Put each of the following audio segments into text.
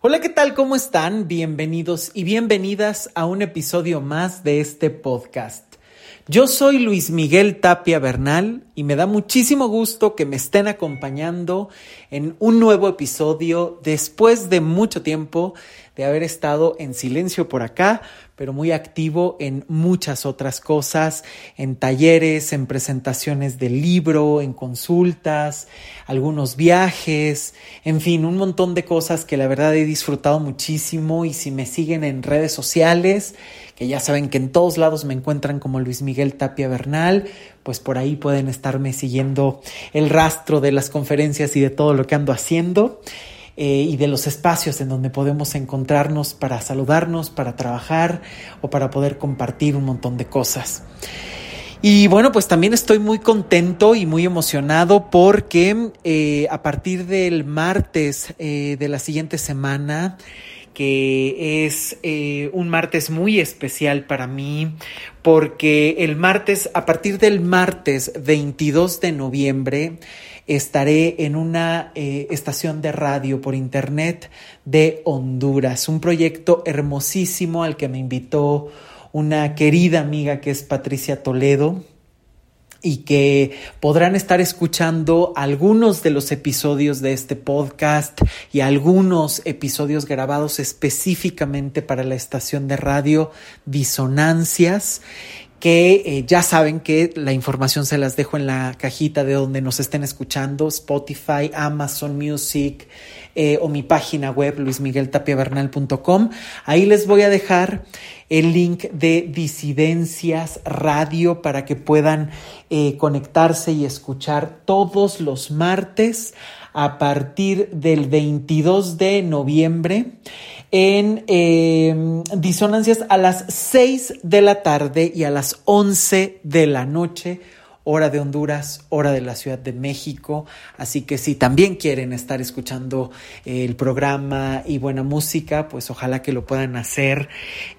Hola, ¿qué tal? ¿Cómo están? Bienvenidos y bienvenidas a un episodio más de este podcast. Yo soy Luis Miguel Tapia Bernal y me da muchísimo gusto que me estén acompañando en un nuevo episodio después de mucho tiempo de haber estado en silencio por acá, pero muy activo en muchas otras cosas, en talleres, en presentaciones del libro, en consultas, algunos viajes, en fin, un montón de cosas que la verdad he disfrutado muchísimo y si me siguen en redes sociales, que ya saben que en todos lados me encuentran como Luis Miguel Tapia Bernal, pues por ahí pueden estarme siguiendo el rastro de las conferencias y de todo lo que ando haciendo. Eh, y de los espacios en donde podemos encontrarnos para saludarnos, para trabajar o para poder compartir un montón de cosas. Y bueno, pues también estoy muy contento y muy emocionado porque eh, a partir del martes eh, de la siguiente semana, que es un martes muy especial para mí, porque el martes, a partir del martes 22 de noviembre, estaré en una eh, estación de radio por internet de Honduras, un proyecto hermosísimo al que me invitó una querida amiga que es Patricia Toledo y que podrán estar escuchando algunos de los episodios de este podcast y algunos episodios grabados específicamente para la estación de radio Disonancias que eh, ya saben que la información se las dejo en la cajita de donde nos estén escuchando, Spotify, Amazon Music eh, o mi página web luismigueltapiavernal.com. Ahí les voy a dejar el link de Disidencias Radio para que puedan eh, conectarse y escuchar todos los martes a partir del 22 de noviembre en em, disonancias a las 6 de la tarde y a las 11 de la noche hora de Honduras, hora de la Ciudad de México. Así que si también quieren estar escuchando eh, el programa y buena música, pues ojalá que lo puedan hacer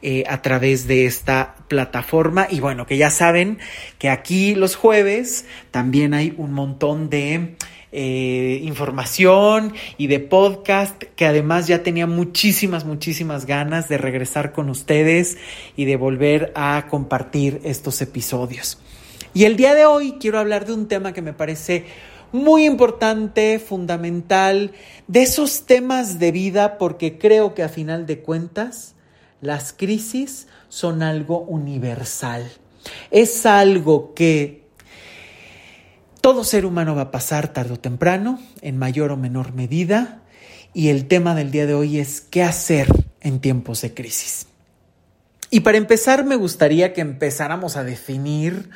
eh, a través de esta plataforma. Y bueno, que ya saben que aquí los jueves también hay un montón de eh, información y de podcast, que además ya tenía muchísimas, muchísimas ganas de regresar con ustedes y de volver a compartir estos episodios. Y el día de hoy quiero hablar de un tema que me parece muy importante, fundamental, de esos temas de vida, porque creo que a final de cuentas las crisis son algo universal. Es algo que todo ser humano va a pasar tarde o temprano, en mayor o menor medida, y el tema del día de hoy es qué hacer en tiempos de crisis. Y para empezar, me gustaría que empezáramos a definir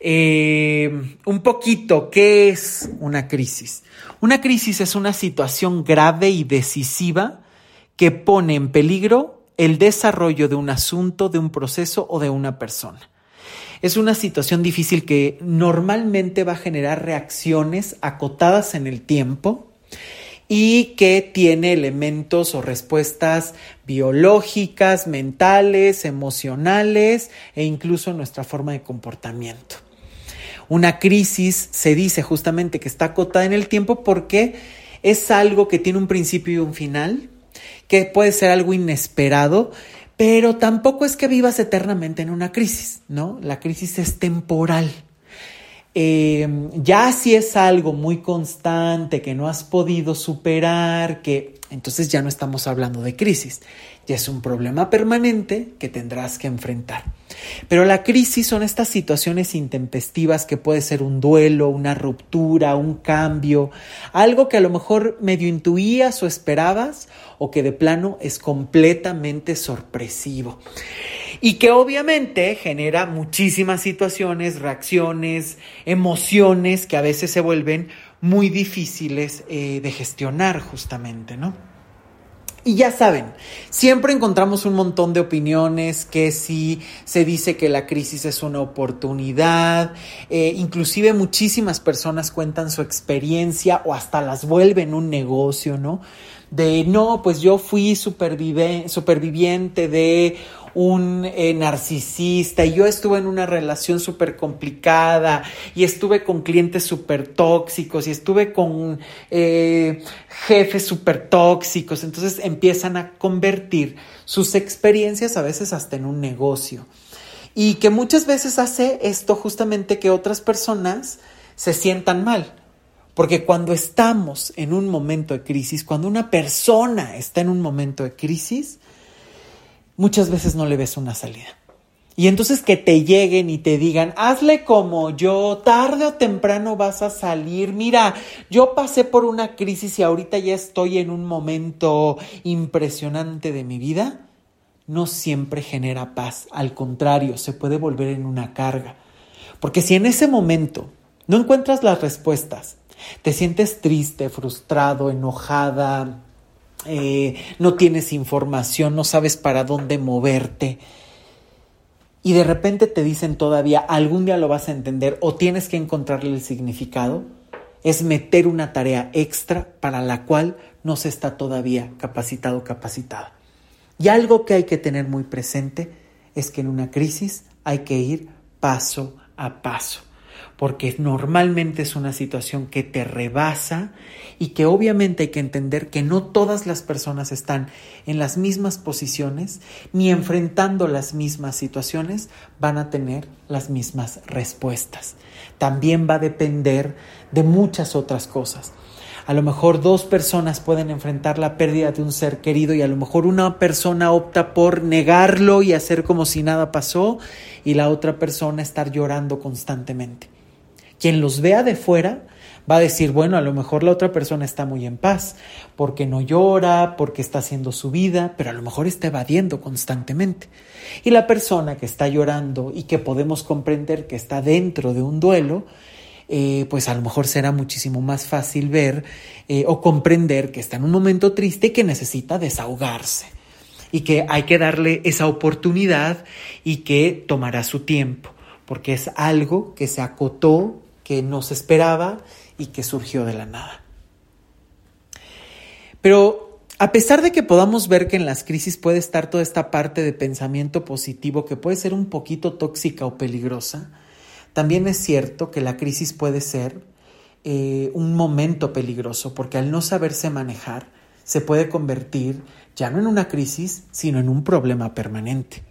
eh, un poquito qué es una crisis. Una crisis es una situación grave y decisiva que pone en peligro el desarrollo de un asunto, de un proceso o de una persona. Es una situación difícil que normalmente va a generar reacciones acotadas en el tiempo y que tiene elementos o respuestas biológicas, mentales, emocionales e incluso nuestra forma de comportamiento. Una crisis se dice justamente que está acotada en el tiempo porque es algo que tiene un principio y un final, que puede ser algo inesperado pero tampoco es que vivas eternamente en una crisis, ¿no? La crisis es temporal. Em, ya si es algo muy constante que no has podido superar, que entonces ya no estamos hablando de crisis, ya es un problema permanente que tendrás que enfrentar. Pero la crisis son estas situaciones intempestivas que puede ser un duelo, una ruptura, un cambio, algo que a lo mejor medio intuías o esperabas o que de plano es completamente sorpresivo. Y que obviamente genera muchísimas situaciones, reacciones, emociones que a veces se vuelven muy difíciles eh, de gestionar justamente, ¿no? Y ya saben, siempre encontramos un montón de opiniones que si se dice que la crisis es una oportunidad, eh, inclusive muchísimas personas cuentan su experiencia o hasta las vuelven un negocio, ¿no? de no, pues yo fui superviviente de un eh, narcisista y yo estuve en una relación súper complicada y estuve con clientes súper tóxicos y estuve con eh, jefes súper tóxicos. Entonces empiezan a convertir sus experiencias a veces hasta en un negocio. Y que muchas veces hace esto justamente que otras personas se sientan mal. Porque cuando estamos en un momento de crisis, cuando una persona está en un momento de crisis, muchas veces no le ves una salida. Y entonces que te lleguen y te digan, hazle como yo, tarde o temprano vas a salir. Mira, yo pasé por una crisis y ahorita ya estoy en un momento impresionante de mi vida. No siempre genera paz, al contrario, se puede volver en una carga. Porque si en ese momento no encuentras las respuestas, te sientes triste, frustrado, enojada, eh, no tienes información, no sabes para dónde moverte. Y de repente te dicen todavía, algún día lo vas a entender o tienes que encontrarle el significado. Es meter una tarea extra para la cual no se está todavía capacitado capacitada. Y algo que hay que tener muy presente es que en una crisis hay que ir paso a paso porque normalmente es una situación que te rebasa y que obviamente hay que entender que no todas las personas están en las mismas posiciones ni enfrentando las mismas situaciones van a tener las mismas respuestas. También va a depender de muchas otras cosas. A lo mejor dos personas pueden enfrentar la pérdida de un ser querido y a lo mejor una persona opta por negarlo y hacer como si nada pasó y la otra persona estar llorando constantemente. Quien los vea de fuera va a decir, bueno, a lo mejor la otra persona está muy en paz, porque no llora, porque está haciendo su vida, pero a lo mejor está evadiendo constantemente. Y la persona que está llorando y que podemos comprender que está dentro de un duelo, eh, pues a lo mejor será muchísimo más fácil ver eh, o comprender que está en un momento triste y que necesita desahogarse y que hay que darle esa oportunidad y que tomará su tiempo, porque es algo que se acotó que no se esperaba y que surgió de la nada. Pero a pesar de que podamos ver que en las crisis puede estar toda esta parte de pensamiento positivo que puede ser un poquito tóxica o peligrosa, también es cierto que la crisis puede ser eh, un momento peligroso porque al no saberse manejar se puede convertir ya no en una crisis, sino en un problema permanente.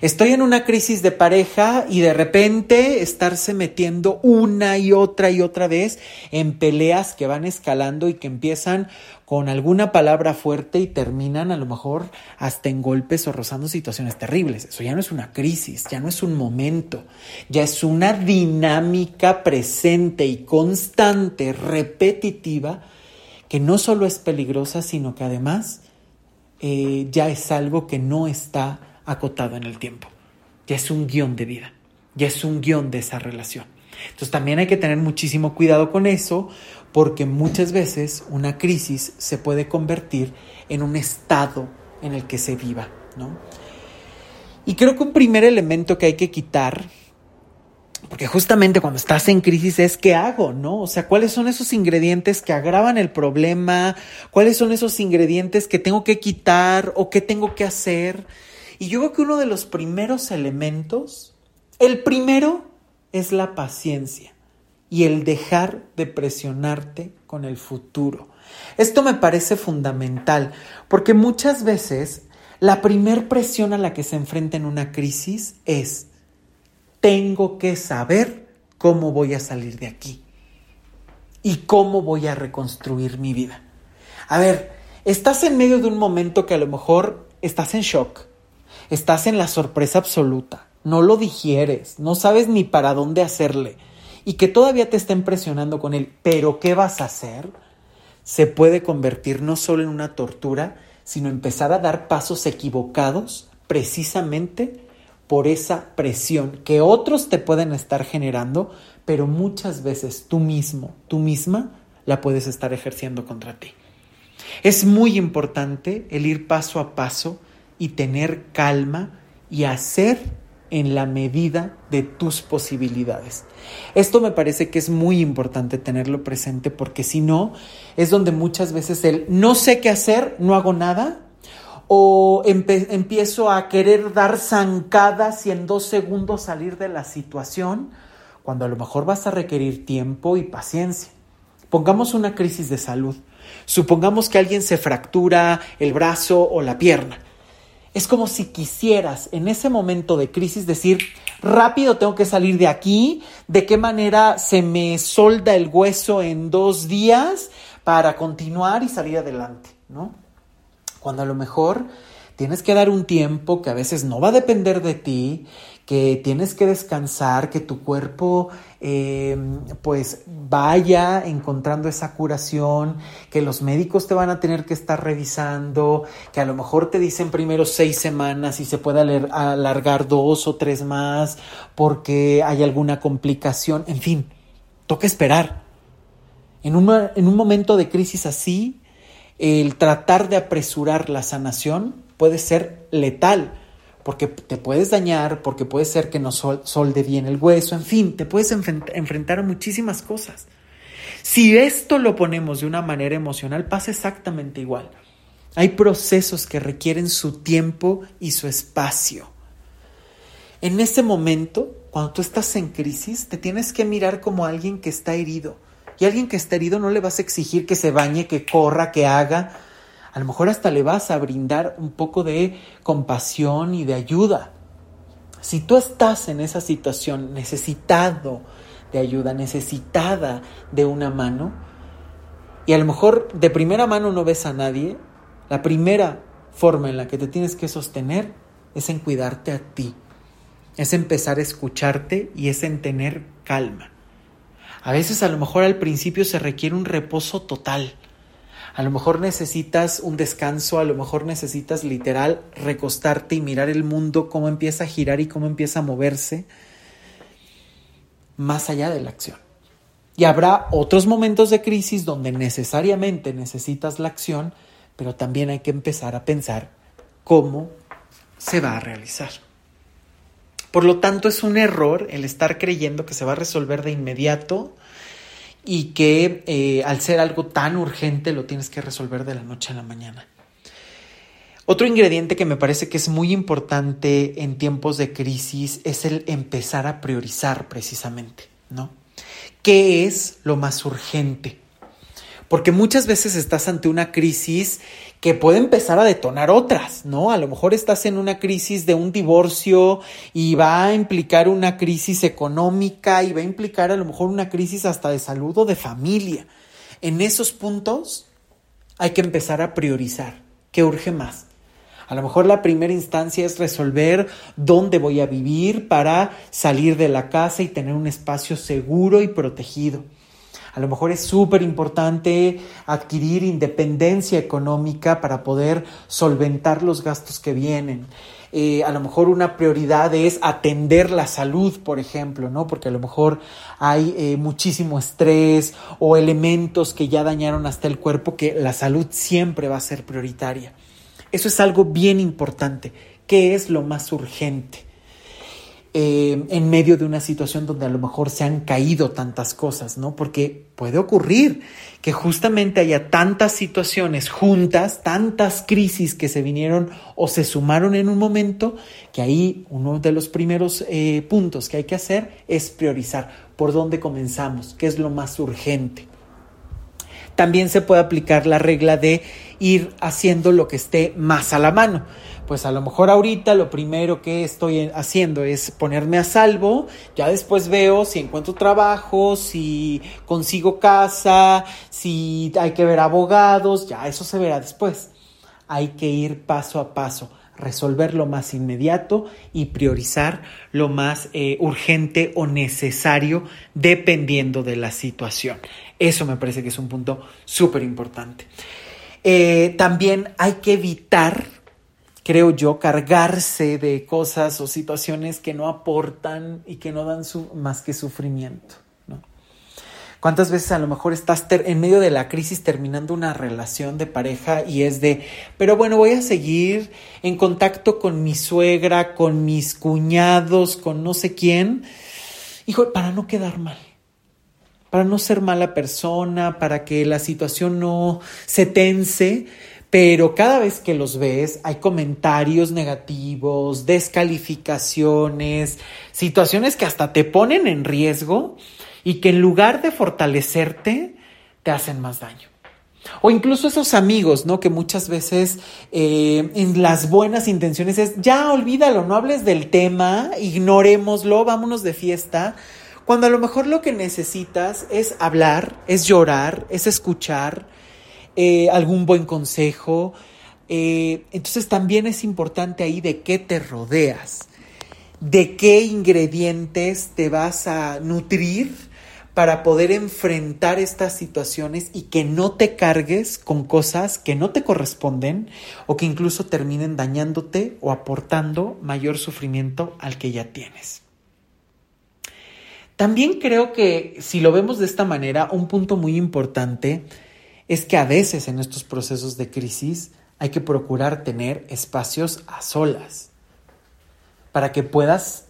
Estoy en una crisis de pareja y de repente estarse metiendo una y otra y otra vez en peleas que van escalando y que empiezan con alguna palabra fuerte y terminan a lo mejor hasta en golpes o rozando situaciones terribles. Eso ya no es una crisis, ya no es un momento, ya es una dinámica presente y constante, repetitiva, que no solo es peligrosa, sino que además eh, ya es algo que no está acotado en el tiempo. Ya es un guion de vida, ya es un guion de esa relación. Entonces también hay que tener muchísimo cuidado con eso porque muchas veces una crisis se puede convertir en un estado en el que se viva, ¿no? Y creo que un primer elemento que hay que quitar, porque justamente cuando estás en crisis es qué hago, ¿no? O sea, cuáles son esos ingredientes que agravan el problema, cuáles son esos ingredientes que tengo que quitar o qué tengo que hacer. Y yo creo que uno de los primeros elementos, el primero es la paciencia y el dejar de presionarte con el futuro. Esto me parece fundamental porque muchas veces la primer presión a la que se enfrenta en una crisis es, tengo que saber cómo voy a salir de aquí y cómo voy a reconstruir mi vida. A ver, estás en medio de un momento que a lo mejor estás en shock, Estás en la sorpresa absoluta, no lo digieres, no sabes ni para dónde hacerle y que todavía te estén presionando con él, pero ¿qué vas a hacer? Se puede convertir no solo en una tortura, sino empezar a dar pasos equivocados precisamente por esa presión que otros te pueden estar generando, pero muchas veces tú mismo, tú misma, la puedes estar ejerciendo contra ti. Es muy importante el ir paso a paso y tener calma y hacer en la medida de tus posibilidades. Esto me parece que es muy importante tenerlo presente porque si no, es donde muchas veces el no sé qué hacer, no hago nada, o empiezo a querer dar zancadas y en dos segundos salir de la situación, cuando a lo mejor vas a requerir tiempo y paciencia. Pongamos una crisis de salud. Supongamos que alguien se fractura el brazo o la pierna. Es como si quisieras en ese momento de crisis decir, rápido tengo que salir de aquí, de qué manera se me solda el hueso en dos días para continuar y salir adelante, ¿no? Cuando a lo mejor tienes que dar un tiempo que a veces no va a depender de ti, que tienes que descansar, que tu cuerpo em, pues vaya encontrando esa curación, que los médicos te van a tener que estar revisando, que a lo mejor te dicen primero seis semanas y se puede alargar dos o tres más porque hay alguna complicación, en fin, toca esperar. En, en un momento de crisis así, el tratar de apresurar la sanación puede ser letal porque te puedes dañar, porque puede ser que no solde bien el hueso, en fin, te puedes enfrentar a muchísimas cosas. Si esto lo ponemos de una manera emocional, pasa exactamente igual. Hay procesos que requieren su tiempo y su espacio. En ese momento, cuando tú estás en crisis, te tienes que mirar como alguien que está herido. Y a alguien que está herido no le vas a exigir que se bañe, que corra, que haga, a lo mejor hasta le vas a brindar un poco de compasión y de ayuda. Si tú estás en esa situación necesitado de ayuda, necesitada de una mano, y a lo mejor de primera mano no ves a nadie, la primera forma en la que te tienes que sostener es en cuidarte a ti, es empezar a escucharte y es en tener calma. A veces a lo mejor al principio se requiere un reposo total, a lo mejor necesitas un descanso, a lo mejor necesitas literal recostarte y mirar el mundo, cómo empieza a girar y cómo empieza a moverse, más allá de la acción. Y habrá otros momentos de crisis donde necesariamente necesitas la acción, pero también hay que empezar a pensar cómo se va a realizar. Por lo tanto, es un error el estar creyendo que se va a resolver de inmediato y que eh, al ser algo tan urgente lo tienes que resolver de la noche a la mañana. Otro ingrediente que me parece que es muy importante en tiempos de crisis es el empezar a priorizar precisamente, ¿no? ¿Qué es lo más urgente? Porque muchas veces estás ante una crisis que puede empezar a detonar otras, ¿no? A lo mejor estás en una crisis de un divorcio y va a implicar una crisis económica y va a implicar a lo mejor una crisis hasta de salud o de familia. En esos puntos hay que empezar a priorizar. ¿Qué urge más? A lo mejor la primera instancia es resolver dónde voy a vivir para salir de la casa y tener un espacio seguro y protegido. A lo mejor es súper importante adquirir independencia económica para poder solventar los gastos que vienen. Eh, a lo mejor una prioridad es atender la salud, por ejemplo, ¿no? Porque a lo mejor hay eh, muchísimo estrés o elementos que ya dañaron hasta el cuerpo que la salud siempre va a ser prioritaria. Eso es algo bien importante. ¿Qué es lo más urgente? Eh, en medio de una situación donde a lo mejor se han caído tantas cosas, ¿no? Porque puede ocurrir que justamente haya tantas situaciones juntas, tantas crisis que se vinieron o se sumaron en un momento, que ahí uno de los primeros eh, puntos que hay que hacer es priorizar por dónde comenzamos, qué es lo más urgente. También se puede aplicar la regla de ir haciendo lo que esté más a la mano pues a lo mejor ahorita lo primero que estoy haciendo es ponerme a salvo, ya después veo si encuentro trabajo, si consigo casa, si hay que ver abogados, ya eso se verá después. Hay que ir paso a paso, resolver lo más inmediato y priorizar lo más eh, urgente o necesario dependiendo de la situación. Eso me parece que es un punto súper importante. Eh, también hay que evitar creo yo, cargarse de cosas o situaciones que no aportan y que no dan más que sufrimiento. ¿Cuántas veces a lo mejor estás en medio de la crisis terminando una relación de pareja y es de, pero bueno, voy a seguir en contacto con mi suegra, con mis cuñados, con no sé quién? Hijo, para no quedar mal, para no ser mala persona, para que la situación no se tense, pero cada vez que los ves hay comentarios negativos, descalificaciones, situaciones que hasta te ponen en riesgo y que en lugar de fortalecerte, te hacen más daño. O incluso esos amigos, ¿no? Que muchas veces eh, en las buenas intenciones es, ya olvídalo, no hables del tema, ignorémoslo, vámonos de fiesta. Cuando a lo mejor lo que necesitas es hablar, es llorar, es escuchar, eh, algún buen consejo. Eh, entonces también es importante ahí de qué te rodeas, de qué ingredientes te vas a nutrir para poder enfrentar estas situaciones y que no te cargues con cosas que no te corresponden o que incluso terminen dañándote o aportando mayor sufrimiento al que ya tienes. También creo que si lo vemos de esta manera, un punto muy importante es que a veces en estos procesos de crisis hay que procurar tener espacios a solas para que puedas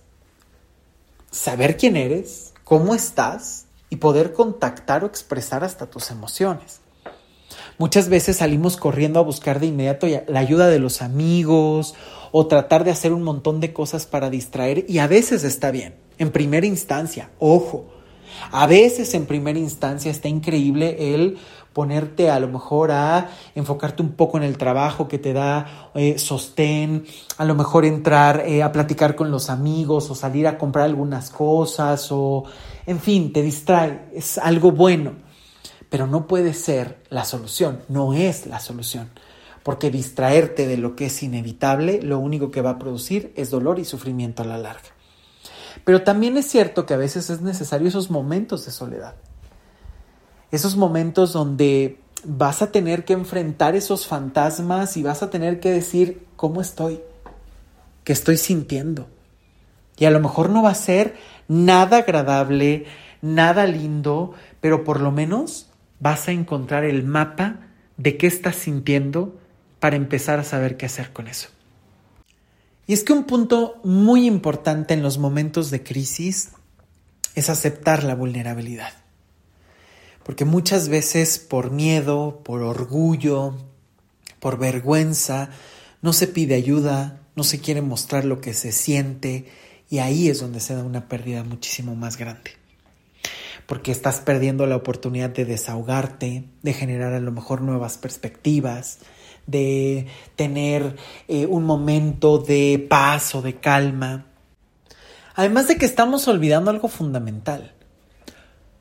saber quién eres, cómo estás y poder contactar o expresar hasta tus emociones. Muchas veces salimos corriendo a buscar de inmediato la ayuda de los amigos o tratar de hacer un montón de cosas para distraer y a veces está bien, en primera instancia, ojo, a veces en primera instancia está increíble el ponerte a lo mejor a enfocarte un poco en el trabajo que te da eh, sostén, a lo mejor entrar eh, a platicar con los amigos o salir a comprar algunas cosas o, en fin, te distrae, es algo bueno, pero no puede ser la solución, no es la solución, porque distraerte de lo que es inevitable, lo único que va a producir es dolor y sufrimiento a la larga. Pero también es cierto que a veces es necesario esos momentos de soledad esos momentos donde vas a tener que enfrentar esos fantasmas y vas a tener que decir cómo estoy, qué estoy sintiendo. Y a lo mejor no va a ser nada agradable, nada lindo, pero por lo menos vas a encontrar el mapa de qué estás sintiendo para empezar a saber qué hacer con eso. Y es que un punto muy importante en los momentos de crisis es aceptar la vulnerabilidad. Porque muchas veces por miedo, por orgullo, por vergüenza, no se pide ayuda, no se quiere mostrar lo que se siente y ahí es donde se da una pérdida muchísimo más grande. Porque estás perdiendo la oportunidad de desahogarte, de generar a lo mejor nuevas perspectivas, de tener eh, un momento de paz o de calma. Además de que estamos olvidando algo fundamental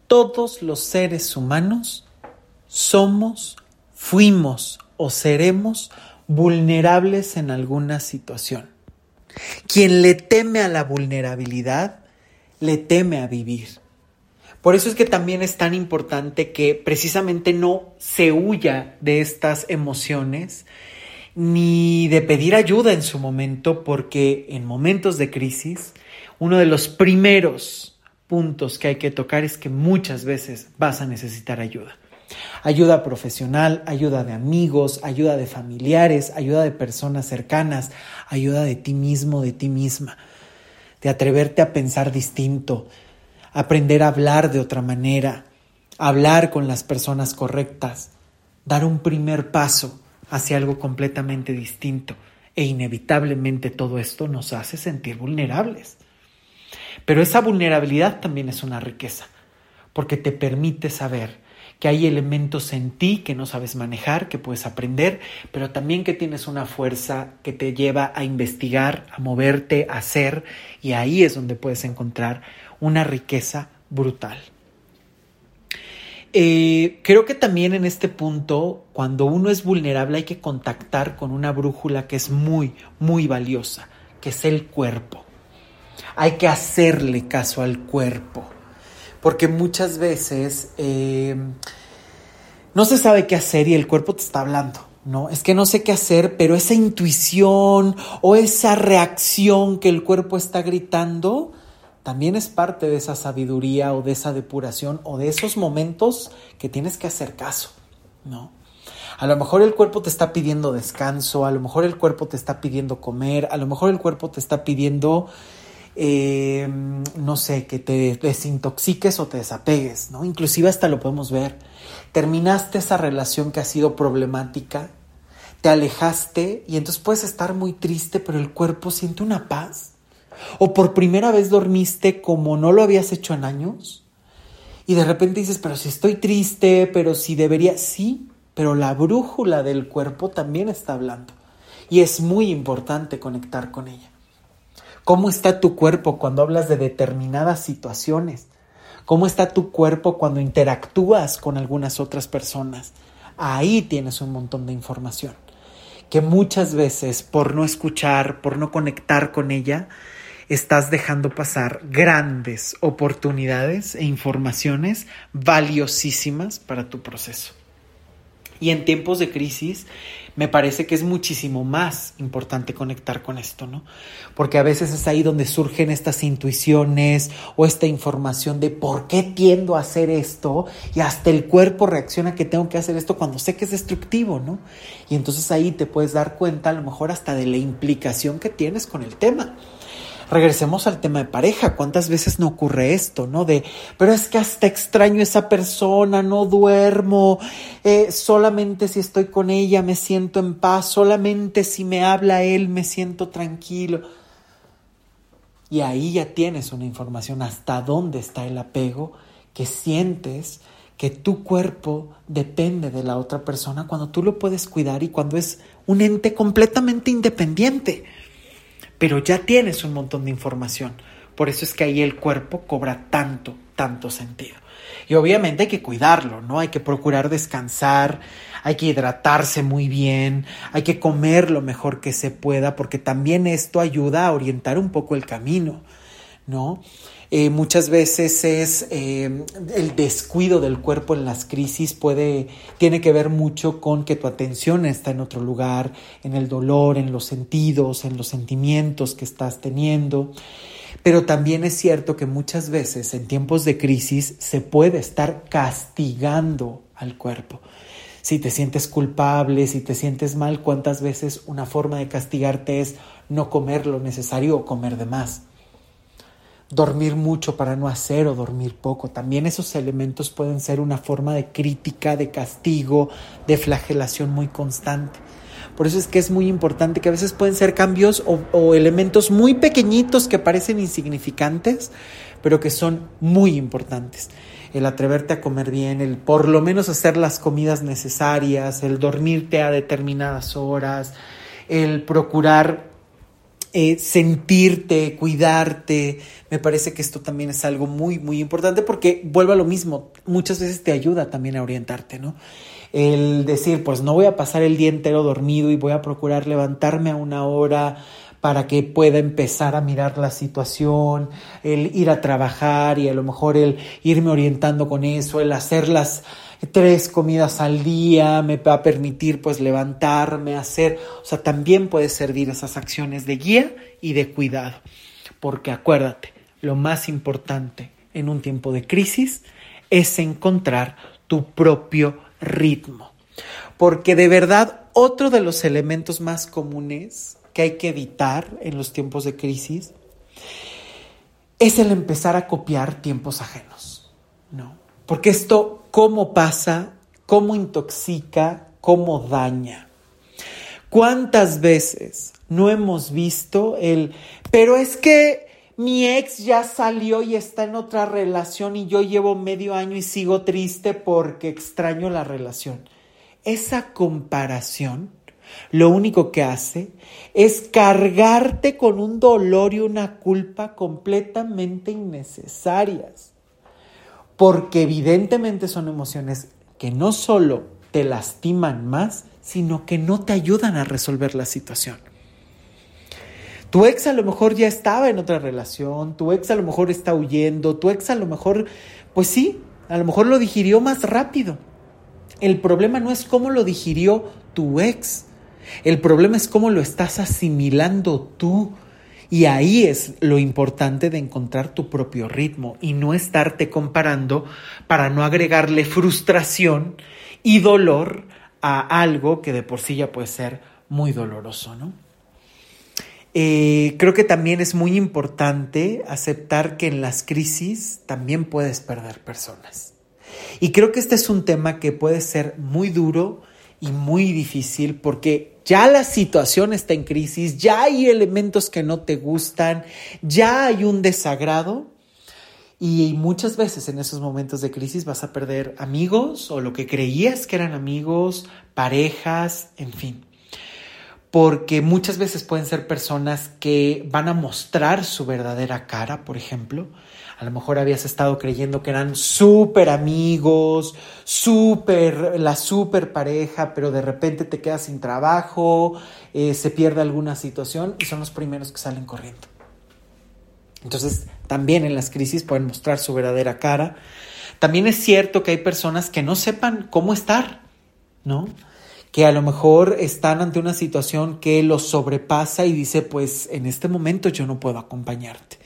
todos los seres humanos somos, fuimos o seremos vulnerables en alguna situación. Quien le teme a la vulnerabilidad, le teme a vivir. Por eso es que también es tan importante que precisamente no se huya de estas emociones ni de pedir ayuda en su momento, porque en momentos de crisis, uno de los primeros puntos que hay que tocar es que muchas veces vas a necesitar ayuda. Ayuda profesional, ayuda de amigos, ayuda de familiares, ayuda de personas cercanas, ayuda de ti mismo, de ti misma, de atreverte a pensar distinto, aprender a hablar de otra manera, hablar con las personas correctas, dar un primer paso hacia algo completamente distinto. E inevitablemente todo esto nos hace sentir vulnerables. Pero esa vulnerabilidad también es una riqueza, porque te permite saber que hay elementos en ti que no sabes manejar, que puedes aprender, pero también que tienes una fuerza que te lleva a investigar, a moverte, a hacer, y ahí es donde puedes encontrar una riqueza brutal. Eh, creo que también en este punto, cuando uno es vulnerable, hay que contactar con una brújula que es muy, muy valiosa, que es el cuerpo hay que hacerle caso al cuerpo, porque muchas veces eh, no se sabe qué hacer y el cuerpo te está hablando. No, es que no sé qué hacer, pero esa intuición o esa reacción que el cuerpo está gritando también es parte de esa sabiduría o de esa depuración o de esos momentos que tienes que hacer caso, ¿no? A lo mejor el cuerpo te está pidiendo descanso, a lo mejor el cuerpo te está pidiendo comer, a lo mejor el cuerpo te está pidiendo, eh, no sé, que te desintoxiques o te desapegues, ¿no? Inclusive hasta lo podemos ver. Terminaste esa relación que ha sido problemática, te alejaste y entonces puedes estar muy triste, pero el cuerpo siente una paz. O por primera vez dormiste como no lo habías hecho en años. Y de repente dices, pero si estoy triste, pero si debería, sí, pero la brújula del cuerpo también está hablando. Y es muy importante conectar con ella. ¿Cómo está tu cuerpo cuando hablas de determinadas situaciones? ¿Cómo está tu cuerpo cuando interactúas con algunas otras personas? Ahí tienes un montón de información que muchas veces por no escuchar, por no conectar con ella, estás dejando pasar grandes oportunidades e informaciones valiosísimas para tu proceso. Y en tiempos de crisis me parece que es muchísimo más importante conectar con esto, ¿no? Porque a veces es ahí donde surgen estas intuiciones o esta información de por qué tiendo a hacer esto y hasta el cuerpo reacciona que tengo que hacer esto cuando sé que es destructivo, ¿no? Y entonces ahí te puedes dar cuenta a lo mejor hasta de la implicación que tienes con el tema regresemos al tema de pareja. ¿Cuántas veces no ocurre esto, no? De, pero es que hasta extraño a esa persona, no duermo, eh, solamente si estoy con ella me siento en paz, solamente si me habla él me siento tranquilo. Y ahí ya tienes una información hasta dónde está el apego que sientes que tu cuerpo depende de la otra persona cuando tú lo puedes cuidar y cuando es un ente completamente independiente pero ya tienes un montón de información. Por eso es que ahí el cuerpo cobra tanto, tanto sentido. Y obviamente hay que cuidarlo, ¿no? Hay que procurar descansar, hay que hidratarse muy bien, hay que comer lo mejor que se pueda, porque también esto ayuda a orientar un poco el camino, ¿no? Eh, muchas veces es eh, el descuido del cuerpo en las crisis puede, tiene que ver mucho con que tu atención está en otro lugar, en el dolor, en los sentidos, en los sentimientos que estás teniendo. Pero también es cierto que muchas veces en tiempos de crisis se puede estar castigando al cuerpo. Si te sientes culpable, si te sientes mal, ¿cuántas veces una forma de castigarte es no comer lo necesario o comer de más? Dormir mucho para no hacer o dormir poco. También esos elementos pueden ser una forma de crítica, de castigo, de flagelación muy constante. Por eso es que es muy importante que a veces pueden ser cambios o, elementos muy pequeñitos que parecen insignificantes, pero que son muy importantes. El atreverte a comer bien, el por lo menos hacer las comidas necesarias, el dormirte a determinadas horas, el procurar eh, sentirte, cuidarte. Me parece que esto también es algo muy, muy importante porque vuelve a lo mismo, muchas veces te ayuda también a orientarte, ¿no? El decir, pues no voy a pasar el día entero dormido y voy a procurar levantarme a una hora para que pueda empezar a mirar la situación, el ir a trabajar y a lo mejor el irme orientando con eso, el hacer las tres comidas al día, me va a permitir pues levantarme, hacer, o sea, también puede servir esas acciones de guía y de cuidado. Porque acuérdate, lo más importante en un tiempo de crisis es encontrar tu propio ritmo. Porque de verdad, otro de los elementos más comunes que hay que evitar en los tiempos de crisis es el empezar a copiar tiempos ajenos, ¿no? Porque esto, ¿cómo pasa? ¿Cómo intoxica? ¿Cómo daña? ¿Cuántas veces no hemos visto el, pero es que mi ex ya salió y está en otra relación y yo llevo medio año y sigo triste porque extraño la relación? Esa comparación lo único que hace es cargarte con un dolor y una culpa completamente innecesarias porque evidentemente son emociones que no solo te lastiman más, sino que no te ayudan a resolver la situación. Tu ex a lo mejor ya estaba en otra relación, tu ex a lo mejor está huyendo, tu ex a lo mejor, pues sí, a lo mejor lo digirió más rápido. El problema no es cómo lo digirió tu ex, el problema es cómo lo estás asimilando tú Y ahí es lo importante de encontrar tu propio ritmo y no estarte comparando para no agregarle frustración y dolor a algo que de por sí ya puede ser muy doloroso, ¿no? Eh, creo que también es muy importante aceptar que en las crisis también puedes perder personas. Y creo que este es un tema que puede ser muy duro y muy difícil porque ya la situación está en crisis, ya hay elementos que no te gustan, ya hay un desagrado y muchas veces en esos momentos de crisis vas a perder amigos o lo que creías que eran amigos, parejas, en fin. Porque muchas veces pueden ser personas que van a mostrar su verdadera cara, por ejemplo, a lo mejor habías estado creyendo que eran súper amigos, súper, la súper pareja, pero de repente te quedas sin trabajo, eh, se pierde alguna situación y son los primeros que salen corriendo. Entonces, también en las crisis pueden mostrar su verdadera cara. También es cierto que hay personas que no sepan cómo estar, ¿no? que a lo mejor están ante una situación que los sobrepasa y dice, pues en este momento yo no puedo acompañarte.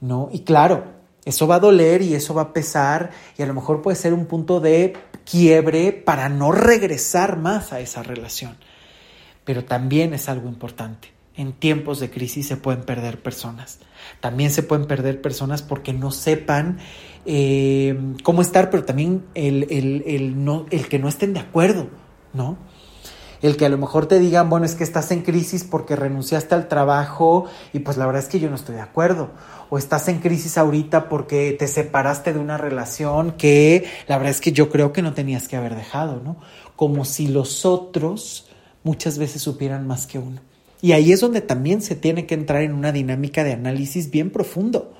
¿No? Y claro, eso va a doler y eso va a pesar y a lo mejor puede ser un punto de quiebre para no regresar más a esa relación. Pero también es algo importante. En tiempos de crisis se pueden perder personas. También se pueden perder personas porque no sepan eh, cómo estar, pero también el, el, no, el que no estén de acuerdo, ¿no? El que a lo mejor te digan, bueno, es que estás en crisis porque renunciaste al trabajo y pues la verdad es que yo no estoy de acuerdo. O estás en crisis ahorita porque te separaste de una relación que la verdad es que yo creo que no tenías que haber dejado, ¿no? Como si los otros muchas veces supieran más que uno. Y ahí es donde también se tiene que entrar en una dinámica de análisis bien profundo.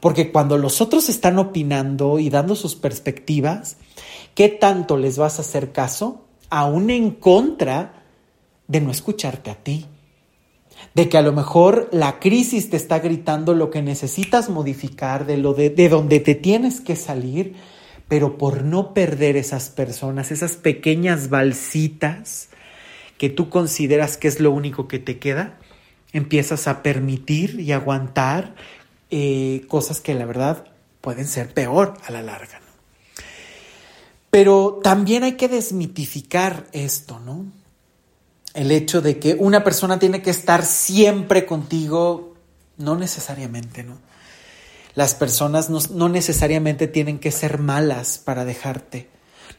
Porque cuando los otros están opinando y dando sus perspectivas, ¿qué tanto les vas a hacer caso? Aún en contra de no escucharte a ti. De que a lo mejor la crisis te está gritando lo que necesitas modificar, de, lo de, de donde te tienes que salir, pero por no perder esas personas, esas pequeñas balsitas que tú consideras que es lo único que te queda, empiezas a permitir y aguantar eh, cosas que la verdad pueden ser peor a la larga. Pero también hay que desmitificar esto, ¿no? El hecho de que una persona tiene que estar siempre contigo, no necesariamente, ¿no? Las personas no, necesariamente tienen que ser malas para dejarte,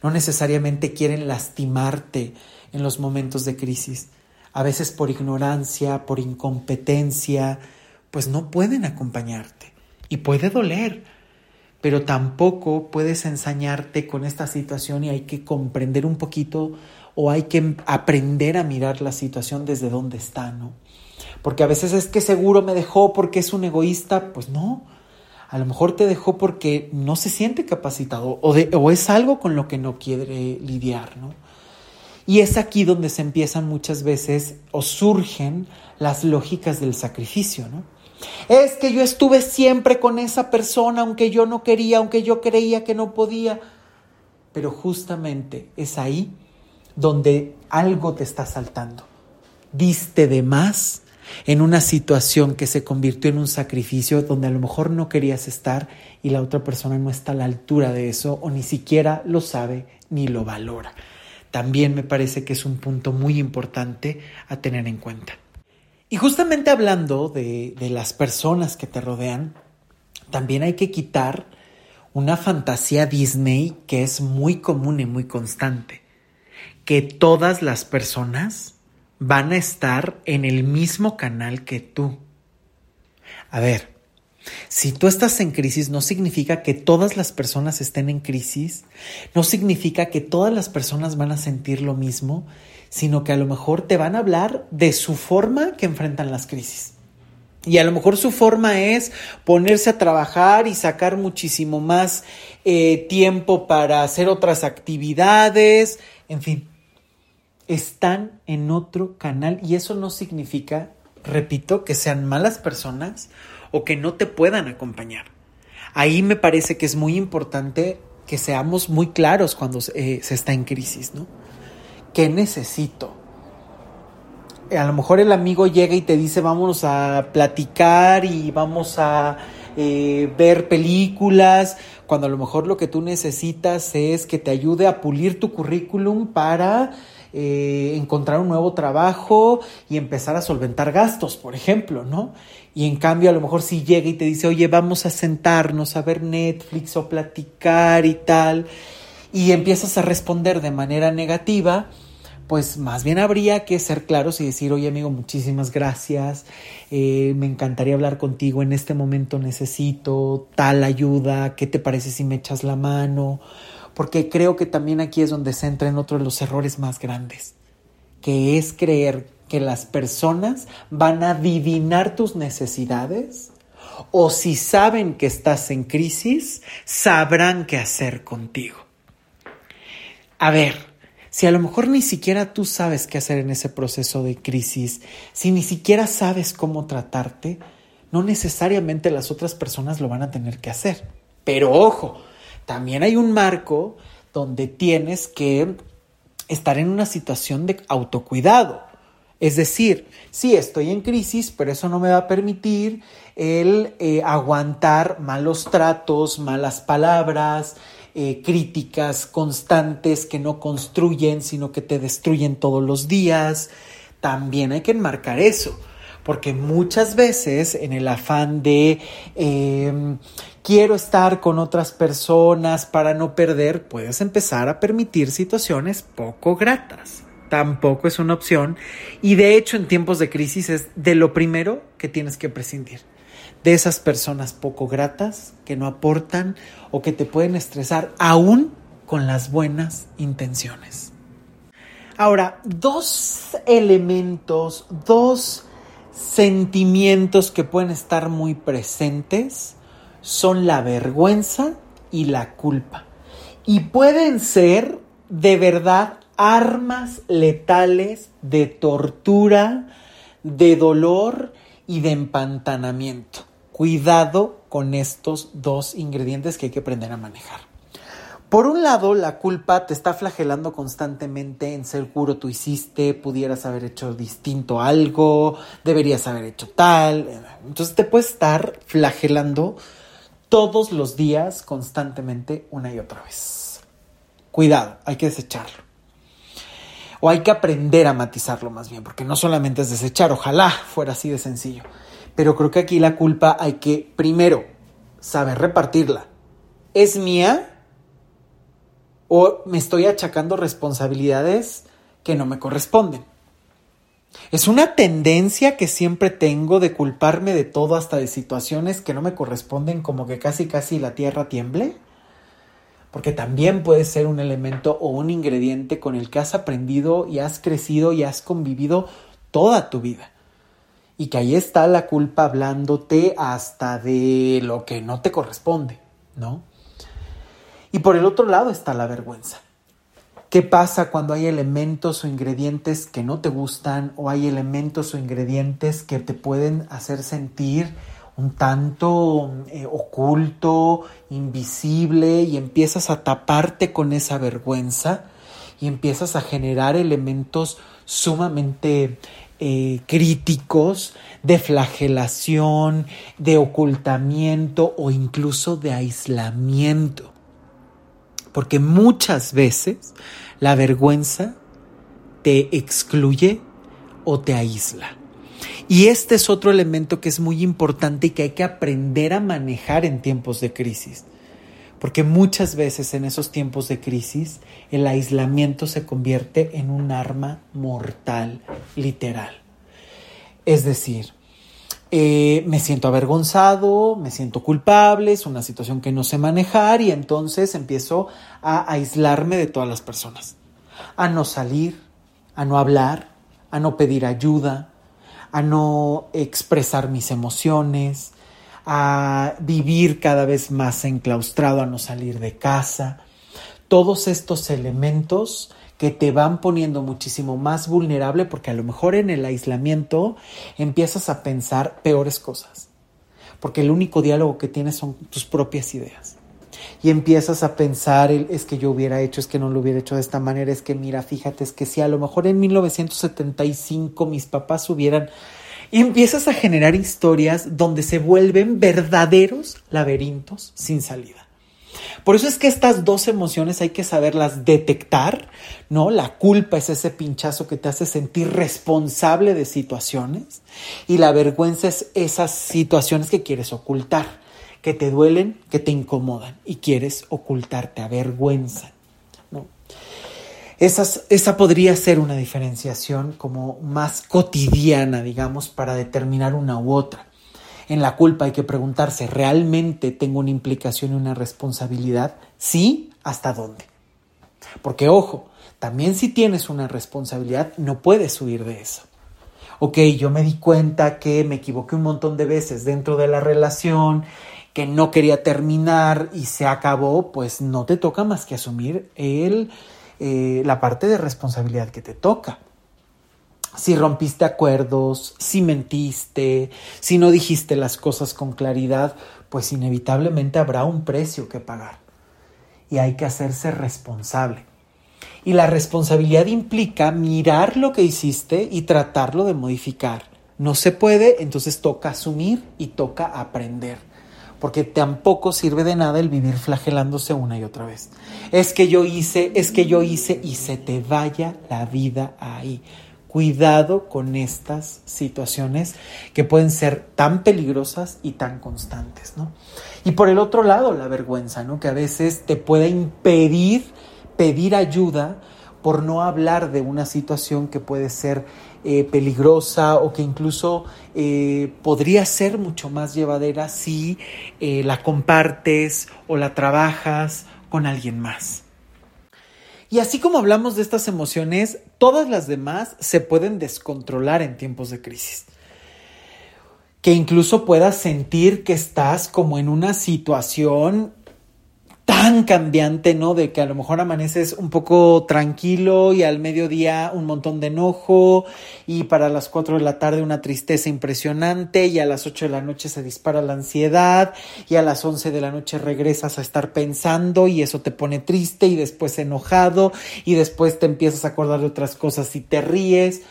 no necesariamente quieren lastimarte en los momentos de crisis. A veces por ignorancia, por incompetencia, pues no pueden acompañarte. Y puede doler, pero tampoco puedes ensañarte con esta situación y hay que comprender un poquito o hay que aprender a mirar la situación desde donde está, ¿no? Porque a veces es que seguro me dejó porque es un egoísta, pues no. A lo mejor te dejó porque no se siente capacitado o, o es algo con lo que no quiere lidiar, ¿no? Y es aquí donde se empiezan muchas veces o surgen las lógicas del sacrificio, ¿no? Es que yo estuve siempre con esa persona, aunque yo no quería, aunque yo creía que no podía. Pero justamente es ahí donde algo te está saltando. Diste de más en una situación que se convirtió en un sacrificio donde a lo mejor no querías estar y la otra persona no está a la altura de eso o ni siquiera lo sabe ni lo valora. También me parece que es un punto muy importante a tener en cuenta. Y justamente hablando de, las personas que te rodean, también hay que quitar una fantasía Disney que es muy común y muy constante, que todas las personas van a estar en el mismo canal que tú. A ver, si tú estás en crisis no significa que todas las personas estén en crisis, no significa que todas las personas van a sentir lo mismo sino que a lo mejor te van a hablar de su forma que enfrentan las crisis. Y a lo mejor su forma es ponerse a trabajar y sacar muchísimo más eh, tiempo para hacer otras actividades, en fin, están en otro canal y eso no significa, repito, que sean malas personas o que no te puedan acompañar. Ahí me parece que es muy importante que seamos muy claros cuando eh, se está en crisis, ¿no? ¿Qué necesito? a lo mejor el amigo llega y te dice vamos a platicar y vamos a eh, ver películas, cuando a lo mejor lo que tú necesitas es que te ayude a pulir tu currículum para eh, encontrar un nuevo trabajo y empezar a solventar gastos, por ejemplo, ¿no? Y en cambio a lo mejor si llega y te dice, oye, vamos a sentarnos a ver Netflix o platicar y tal, y empiezas a responder de manera negativa, pues más bien habría que ser claros y decir, oye amigo, muchísimas gracias, eh, me encantaría hablar contigo, en este momento necesito tal ayuda, ¿qué te parece si me echas la mano? Porque creo que también aquí es donde se entra en otro de los errores más grandes, que es creer que las personas van a adivinar tus necesidades o si saben que estás en crisis, sabrán qué hacer contigo. A ver, si a lo mejor ni siquiera tú sabes qué hacer en ese proceso de crisis, si ni siquiera sabes cómo tratarte, no necesariamente las otras personas lo van a tener que hacer. Pero ojo, también hay un marco donde tienes que estar en una situación de autocuidado. Es decir, sí, estoy en crisis, pero eso no me va a permitir el eh, aguantar malos tratos, malas palabras, eh, críticas constantes que no construyen, sino que te destruyen todos los días. También hay que enmarcar eso, porque muchas veces en el afán de em, quiero estar con otras personas para no perder, puedes empezar a permitir situaciones poco gratas. Tampoco es una opción y de hecho en tiempos de crisis es de lo primero que tienes que prescindir de esas personas poco gratas que no aportan o que te pueden estresar aún con las buenas intenciones. Ahora, dos elementos, dos sentimientos que pueden estar muy presentes son la vergüenza y la culpa. Y pueden ser de verdad armas letales de tortura, de dolor y de empantanamiento. Cuidado con estos dos ingredientes que hay que aprender a manejar. Por un lado, la culpa te está flagelando constantemente en seguro tú hiciste, pudieras haber hecho distinto algo, deberías haber hecho tal. Entonces te puede estar flagelando todos los días, constantemente, una y otra vez. Cuidado, hay que desecharlo. O hay que aprender a matizarlo más bien, porque no solamente es desechar, ojalá fuera así de sencillo. Pero creo que aquí la culpa hay que, primero, saber repartirla. ¿Es mía? ¿O me estoy achacando responsabilidades que no me corresponden? Es una tendencia que siempre tengo de culparme de todo hasta de situaciones que no me corresponden como que casi casi la tierra tiemble. Porque también puede ser un elemento o un ingrediente con el que has aprendido y has crecido y has convivido toda tu vida y que ahí está la culpa hablándote hasta de lo que no te corresponde, ¿no? Y por el otro lado está la vergüenza. ¿Qué pasa cuando hay elementos o ingredientes que no te gustan o hay elementos o ingredientes que te pueden hacer sentir un tanto eh, oculto, invisible y empiezas a taparte con esa vergüenza y empiezas a generar elementos sumamente eh, críticos de flagelación, de ocultamiento o incluso de aislamiento. Porque muchas veces la vergüenza te excluye o te aísla. Y este es otro elemento que es muy importante y que hay que aprender a manejar en tiempos de crisis. Porque muchas veces en esos tiempos de crisis el aislamiento se convierte en un arma mortal, literal. Es decir, eh, me siento avergonzado, me siento culpable, es una situación que no sé manejar y entonces empiezo a aislarme de todas las personas, a no salir, a no hablar, a no pedir ayuda, a no expresar mis emociones, a vivir cada vez más enclaustrado, a no salir de casa. Todos estos elementos que te van poniendo muchísimo más vulnerable porque a lo mejor en el aislamiento empiezas a pensar peores cosas. Porque el único diálogo que tienes son tus propias ideas. y empiezas a pensar, es que yo hubiera hecho, es que no lo hubiera hecho de esta manera, es que mira, fíjate, es que si a lo mejor en 1975 mis papás hubieran... Y empiezas a generar historias donde se vuelven verdaderos laberintos sin salida. Por eso es que estas dos emociones hay que saberlas detectar, ¿no? La culpa es ese pinchazo que te hace sentir responsable de situaciones y la vergüenza es esas situaciones que quieres ocultar que te duelen, que te incomodan y quieres ocultarte, avergüenzan. ¿No? esa podría ser una diferenciación como más cotidiana, digamos, para determinar una u otra. En la culpa hay que preguntarse, ¿realmente tengo una implicación y una responsabilidad? Sí, ¿hasta dónde? Porque ojo, también si tienes una responsabilidad, no puedes huir de eso. Ok, yo me di cuenta que me equivoqué un montón de veces dentro de la relación que no quería terminar y se acabó, pues no te toca más que asumir el, eh, la parte de responsabilidad que te toca. Si rompiste acuerdos, si mentiste, si no dijiste las cosas con claridad, pues inevitablemente habrá un precio que pagar. Y hay que hacerse responsable. Y la responsabilidad implica mirar lo que hiciste y tratarlo de modificar. No se puede, entonces toca asumir y toca aprender porque tampoco sirve de nada el vivir flagelándose una y otra vez. Es que yo hice, es que yo hice y se te vaya la vida ahí. Cuidado con estas situaciones que pueden ser tan peligrosas y tan constantes, ¿no? Y por el otro lado, la vergüenza, ¿no? Que a veces te puede impedir pedir ayuda por no hablar de una situación que puede ser eh, peligrosa o que incluso eh, podría ser mucho más llevadera si eh, la compartes o la trabajas con alguien más. Y así como hablamos de estas emociones, todas las demás se pueden descontrolar en tiempos de crisis. Que incluso puedas sentir que estás como en una situación tan cambiante, ¿no? De que a lo mejor amaneces un poco tranquilo y al mediodía un montón de enojo y para las 4 de la tarde una tristeza impresionante y a las 8 de la noche se dispara la ansiedad y a las 11 de la noche regresas a estar pensando y eso te pone triste y después enojado y después te empiezas a acordar de otras cosas y te ríes.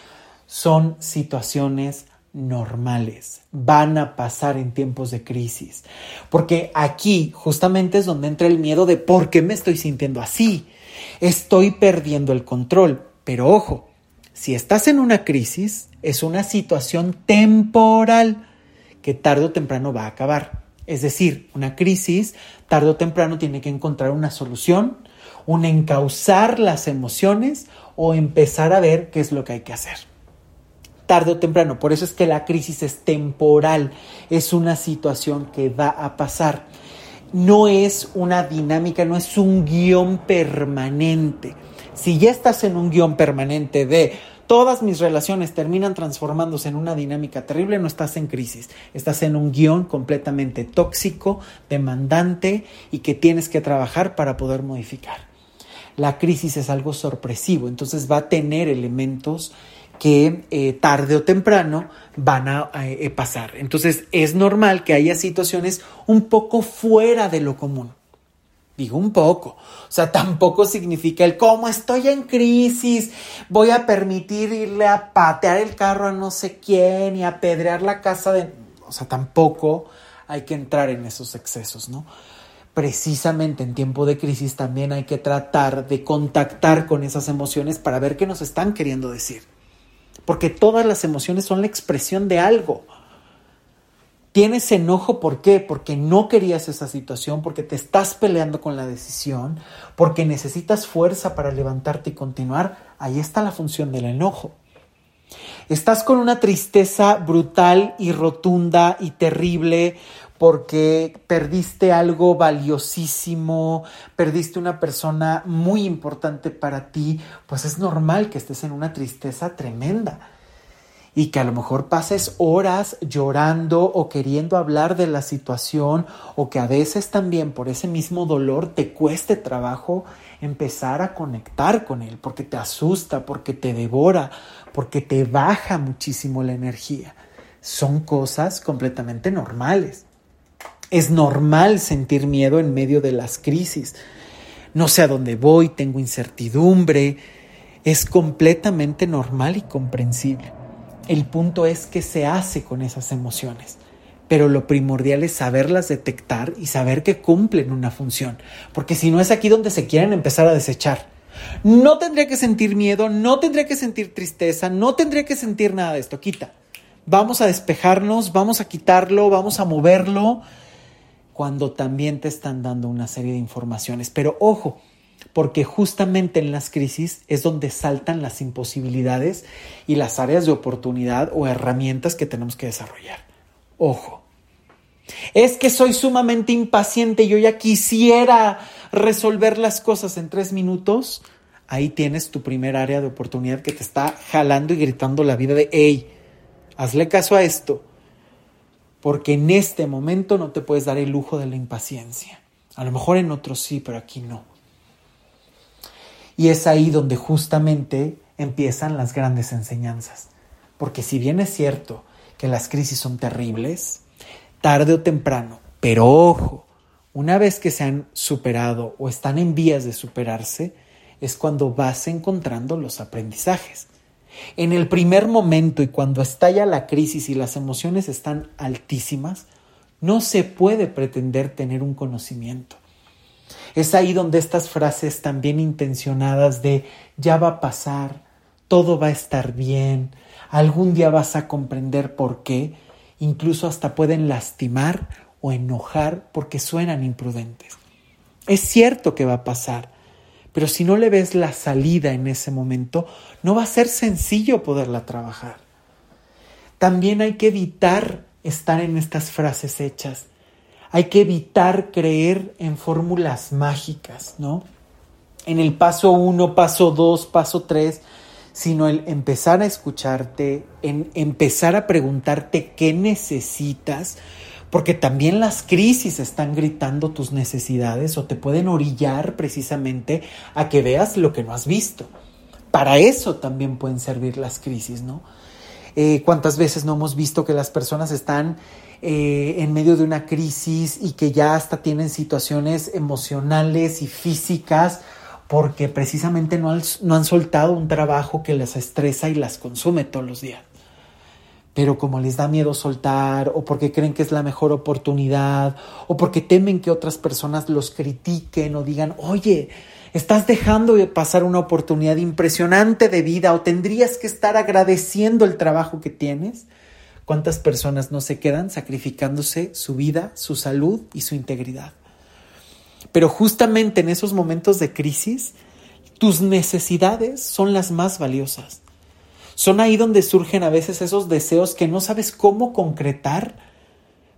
Son situaciones normales, van a pasar en tiempos de crisis, porque aquí justamente es donde entra el miedo de por qué me estoy sintiendo así, estoy perdiendo el control, pero ojo, si estás en una crisis, es una situación temporal que tarde o temprano va a acabar. Es decir, una crisis tarde o temprano tiene que encontrar una solución, un encauzar las emociones o empezar a ver qué es lo que hay que hacer tarde o temprano. Por eso es que la crisis es temporal, es una situación que va a pasar. No es una dinámica, no es un guion permanente. Si ya estás en un guion permanente de todas mis relaciones terminan transformándose en una dinámica terrible, no estás en crisis, estás en un guion completamente tóxico, demandante y que tienes que trabajar para poder modificar. La crisis es algo sorpresivo, entonces va a tener elementos que eh, tarde o temprano van a eh, pasar. Entonces es normal que haya situaciones un poco fuera de lo común. Digo un poco. O sea, tampoco significa el cómo estoy en crisis, voy a permitir irle a patear el carro a no sé quién y a apedrear la casa de... O sea, tampoco hay que entrar en esos excesos, ¿no? Precisamente en tiempo de crisis también hay que tratar de contactar con esas emociones para ver qué nos están queriendo decir porque todas las emociones son la expresión de algo. Tienes enojo, ¿por qué? Porque no querías esa situación, porque te estás peleando con la decisión, porque necesitas fuerza para levantarte y continuar. Ahí está la función del enojo. Estás con una tristeza brutal y rotunda y terrible porque perdiste algo valiosísimo, perdiste una persona muy importante para ti, pues es normal que estés en una tristeza tremenda y que a lo mejor pases horas llorando o queriendo hablar de la situación o que a veces también por ese mismo dolor te cueste trabajo empezar a conectar con él porque te asusta, porque te devora, porque te baja muchísimo la energía. Son cosas completamente normales. Es normal sentir miedo en medio de las crisis. No sé a dónde voy, tengo incertidumbre. Es completamente normal y comprensible. El punto es qué se hace con esas emociones. Pero lo primordial es saberlas detectar y saber que cumplen una función. Porque si no es aquí donde se quieren empezar a desechar. No tendría que sentir miedo, no tendría que sentir tristeza, no tendría que sentir nada de esto. Quita. Vamos a despejarnos, vamos a quitarlo, vamos a moverlo, cuando también te están dando una serie de informaciones. Pero ojo, porque justamente en las crisis es donde saltan las imposibilidades y las áreas de oportunidad o herramientas que tenemos que desarrollar. Ojo. Es que soy sumamente impaciente, y yo ya quisiera resolver las cosas en tres minutos. Ahí tienes tu primer área de oportunidad que te está jalando y gritando la vida de, hey, hazle caso a esto, porque en este momento no te puedes dar el lujo de la impaciencia. A lo mejor en otros sí, pero aquí no. Y es ahí donde justamente empiezan las grandes enseñanzas. Porque si bien es cierto que las crisis son terribles, tarde o temprano, pero ojo, una vez que se han superado o están en vías de superarse, es cuando vas encontrando los aprendizajes. En el primer momento y cuando estalla la crisis y las emociones están altísimas, no se puede pretender tener un conocimiento. Es ahí donde estas frases tan bien intencionadas de ya va a pasar, todo va a estar bien, algún día vas a comprender por qué, incluso hasta pueden lastimar o enojar porque suenan imprudentes. Es cierto que va a pasar, pero si no le ves la salida en ese momento, no va a ser sencillo poderla trabajar. También hay que evitar estar en estas frases hechas. Hay que evitar creer en fórmulas mágicas, ¿no? En el paso uno, paso dos, paso tres, sino el empezar a escucharte, en empezar a preguntarte qué necesitas, porque también las crisis están gritando tus necesidades o te pueden orillar precisamente a que veas lo que no has visto. Para eso también pueden servir las crisis, ¿no? Eh, ¿Cuántas veces no hemos visto que las personas están eh, en medio de una crisis y que ya hasta tienen situaciones emocionales y físicas porque precisamente no no han soltado un trabajo que las estresa y las consume todos los días? Pero como les da miedo soltar o porque creen que es la mejor oportunidad o porque temen que otras personas los critiquen o digan, oye, estás dejando de pasar una oportunidad impresionante de vida o tendrías que estar agradeciendo el trabajo que tienes. ¿Cuántas personas no se quedan sacrificándose su vida, su salud y su integridad? Pero justamente en esos momentos de crisis, tus necesidades son las más valiosas. Son ahí donde surgen a veces esos deseos que no sabes cómo concretar,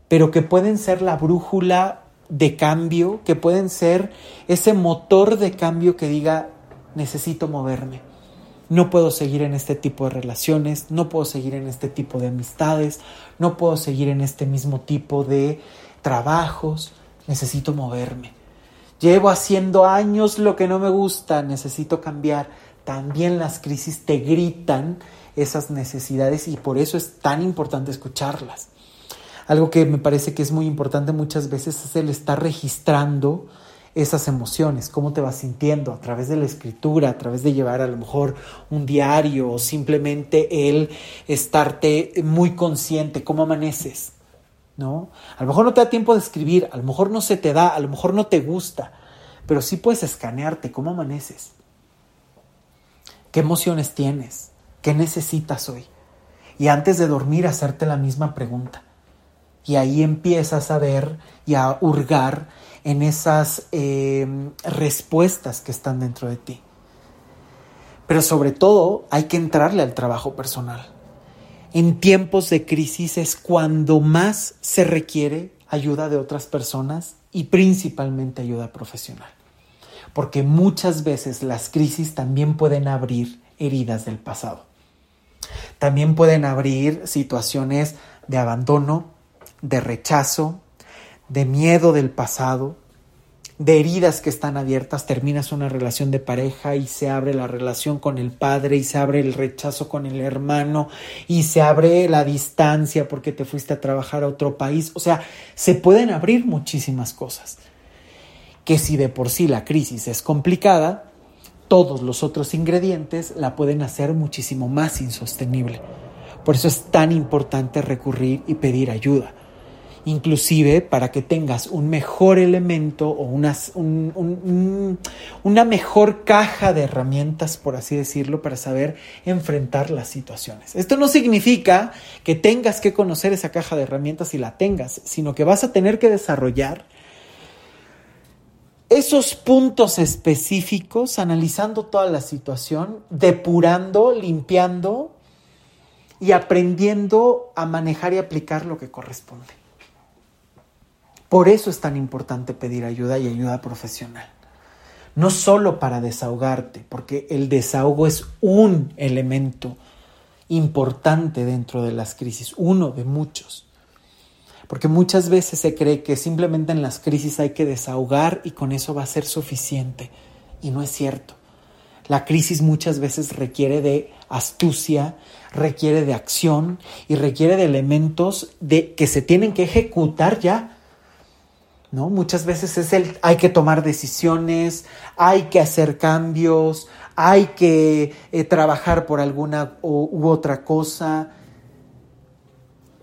pero que pueden ser la brújula de cambio, que pueden ser ese motor de cambio que diga, necesito moverme. No puedo seguir en este tipo de relaciones, no puedo seguir en este tipo de amistades, no puedo seguir en este mismo tipo de trabajos, necesito moverme. Llevo haciendo años lo que no me gusta, necesito cambiar también las crisis te gritan esas necesidades y por eso es tan importante escucharlas. Algo que me parece que es muy importante muchas veces es el estar registrando esas emociones, cómo te vas sintiendo a través de la escritura, a través de llevar a lo mejor un diario o simplemente el estarte muy consciente, cómo amaneces, ¿no? A lo mejor no te da tiempo de escribir, a lo mejor no se te da, a lo mejor no te gusta, pero sí puedes escanearte, cómo amaneces. ¿Qué emociones tienes? ¿Qué necesitas hoy? Y antes de dormir, hacerte la misma pregunta. Y ahí empiezas a ver y a hurgar en esas em, respuestas que están dentro de ti. Pero sobre todo hay que entrarle al trabajo personal. En tiempos de crisis es cuando más se requiere ayuda de otras personas y principalmente ayuda profesional porque muchas veces las crisis también pueden abrir heridas del pasado. También pueden abrir situaciones de abandono, de rechazo, de miedo del pasado de heridas que están abiertas, terminas una relación de pareja y se abre la relación con el padre y se abre el rechazo con el hermano y se abre la distancia porque te fuiste a trabajar a otro país. O sea, se pueden abrir muchísimas cosas. Que si de por sí la crisis es complicada, todos los otros ingredientes la pueden hacer muchísimo más insostenible. Por eso es tan importante recurrir y pedir ayuda inclusive para que tengas un mejor elemento o una mejor caja de herramientas, por así decirlo, para saber enfrentar las situaciones. Esto no significa que tengas que conocer esa caja de herramientas y la tengas, sino que vas a tener que desarrollar esos puntos específicos, analizando toda la situación, depurando, limpiando y aprendiendo a manejar y aplicar lo que corresponde. Por eso es tan importante pedir ayuda y ayuda profesional. No solo para desahogarte, porque el desahogo es un elemento importante dentro de las crisis, uno de muchos. Porque muchas veces se cree que simplemente en las crisis hay que desahogar y con eso va a ser suficiente. Y no es cierto. La crisis muchas veces requiere de astucia, requiere de acción y requiere de elementos que se tienen que ejecutar ya ¿no? Muchas veces es el hay que tomar decisiones, hay que hacer cambios, hay que eh, trabajar por alguna u otra cosa.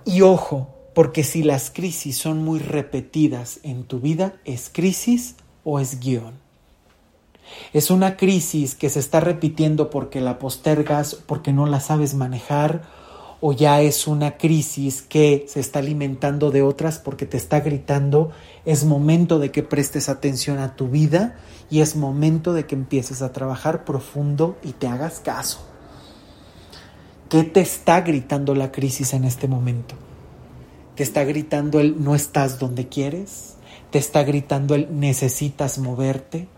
Y ojo, porque si las crisis son muy repetidas en tu vida, ¿es crisis o es guion? Es una crisis que se está repitiendo porque la postergas, porque no la sabes manejar o ya es una crisis que se está alimentando de otras porque te está gritando, es momento de que prestes atención a tu vida y es momento de que empieces a trabajar profundo y te hagas caso. ¿Qué te está gritando la crisis en este momento? ¿Te está gritando el no estás donde quieres? ¿Te está gritando el necesitas moverte?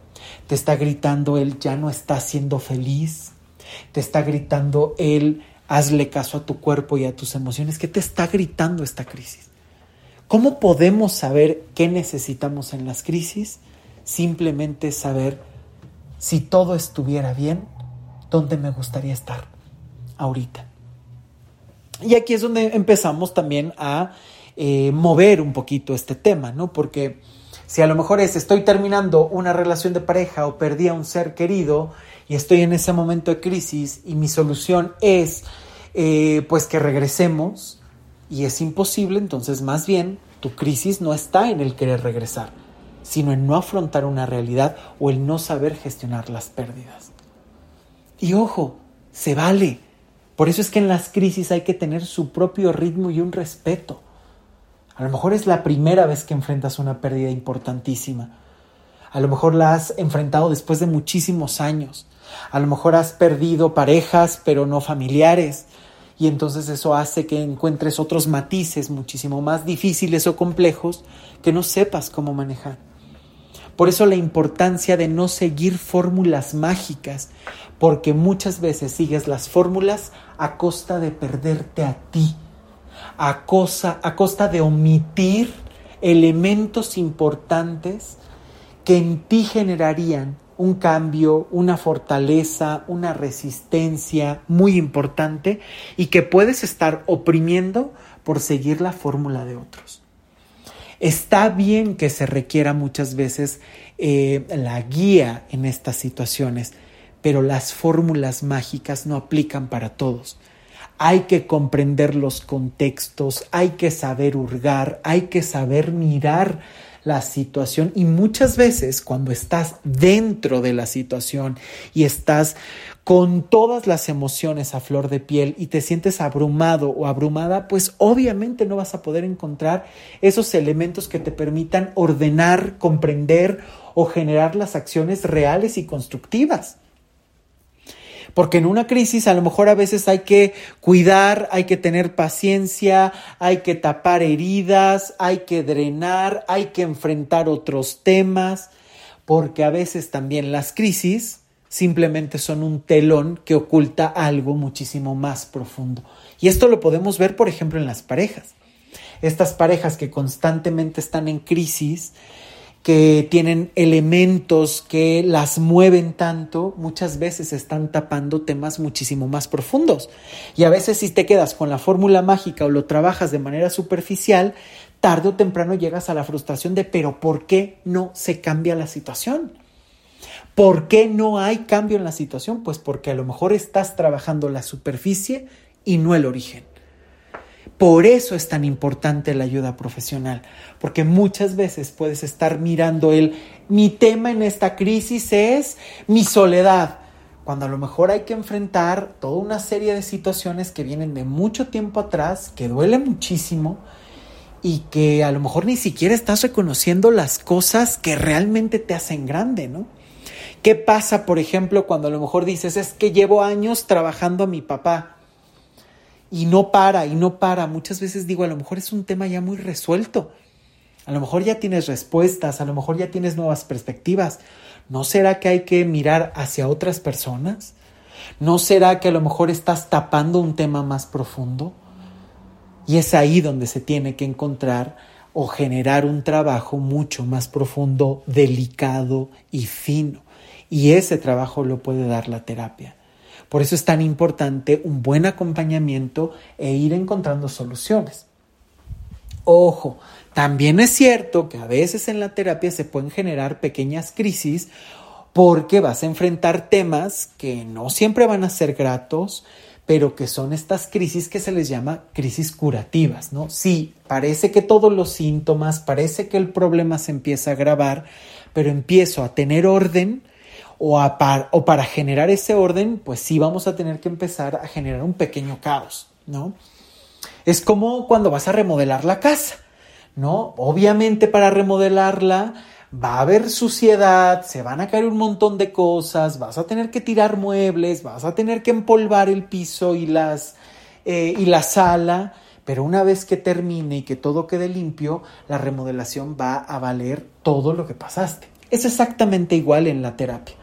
¿Te está gritando el ya no estás siendo feliz? ¿Te está gritando el Hazle caso a tu cuerpo y a tus emociones. ¿Qué te está gritando esta crisis? ¿Cómo podemos saber qué necesitamos en las crisis? Simplemente saber si todo estuviera bien, dónde me gustaría estar ahorita. Y aquí es donde empezamos también a eh, mover un poquito este tema, ¿no? Porque si a lo mejor es estoy terminando una relación de pareja o perdí a un ser querido y estoy en ese momento de crisis y mi solución es eh, pues que regresemos y es imposible, entonces más bien tu crisis no está en el querer regresar, sino en no afrontar una realidad o el no saber gestionar las pérdidas. Y ojo, se vale. Por eso es que en las crisis hay que tener su propio ritmo y un respeto. A lo mejor es la primera vez que enfrentas una pérdida importantísima. A lo mejor la has enfrentado después de muchísimos años. A lo mejor has perdido parejas, pero no familiares. Y entonces eso hace que encuentres otros matices muchísimo más difíciles o complejos que no sepas cómo manejar. Por eso la importancia de no seguir fórmulas mágicas, porque muchas veces sigues las fórmulas a costa de perderte a ti, a, cosa, a costa de omitir elementos importantes que en ti generarían un cambio, una fortaleza, una resistencia muy importante y que puedes estar oprimiendo por seguir la fórmula de otros. Está bien que se requiera muchas veces eh, la guía en estas situaciones, pero las fórmulas mágicas no aplican para todos. Hay que comprender los contextos, hay que saber hurgar, hay que saber mirar la situación y muchas veces cuando estás dentro de la situación y estás con todas las emociones a flor de piel y te sientes abrumado o abrumada, pues obviamente no vas a poder encontrar esos elementos que te permitan ordenar, comprender o generar las acciones reales y constructivas. Porque en una crisis a lo mejor a veces hay que cuidar, hay que tener paciencia, hay que tapar heridas, hay que drenar, hay que enfrentar otros temas, porque a veces también las crisis simplemente son un telón que oculta algo muchísimo más profundo. Y esto lo podemos ver, por ejemplo, en las parejas. Estas parejas que constantemente están en crisis, que tienen elementos que las mueven tanto, muchas veces están tapando temas muchísimo más profundos. Y a veces si te quedas con la fórmula mágica o lo trabajas de manera superficial, tarde o temprano llegas a la frustración de, pero ¿por qué no se cambia la situación? ¿Por qué no hay cambio en la situación? Pues porque a lo mejor estás trabajando la superficie y no el origen. Por eso es tan importante la ayuda profesional, porque muchas veces puedes estar mirando el, mi tema en esta crisis es mi soledad, cuando a lo mejor hay que enfrentar toda una serie de situaciones que vienen de mucho tiempo atrás, que duele muchísimo y que a lo mejor ni siquiera estás reconociendo las cosas que realmente te hacen grande, ¿no? ¿Qué pasa, por ejemplo, cuando a lo mejor dices, es que llevo años trabajando a mi papá? Y no para y no para. Muchas veces digo, a lo mejor es un tema ya muy resuelto. A lo mejor ya tienes respuestas, a lo mejor ya tienes nuevas perspectivas. ¿No será que hay que mirar hacia otras personas? ¿No será que a lo mejor estás tapando un tema más profundo? Y es ahí donde se tiene que encontrar o generar un trabajo mucho más profundo, delicado y fino. Y ese trabajo lo puede dar la terapia. Por eso es tan importante un buen acompañamiento e ir encontrando soluciones. Ojo, también es cierto que a veces en la terapia se pueden generar pequeñas crisis porque vas a enfrentar temas que no siempre van a ser gratos, pero que son estas crisis que se les llama crisis curativas, ¿no? Sí, parece que todos los síntomas, parece que el problema se empieza a agravar, pero empiezo a tener orden, o, para generar ese orden, pues sí vamos a tener que empezar a generar un pequeño caos, ¿no? Es como cuando vas a remodelar la casa, ¿no? Obviamente para remodelarla va a haber suciedad, se van a caer un montón de cosas, vas a tener que tirar muebles, vas a tener que empolvar el piso y, las, eh, y la sala, pero una vez que termine y que todo quede limpio, la remodelación va a valer todo lo que pasaste. Es exactamente igual en la terapia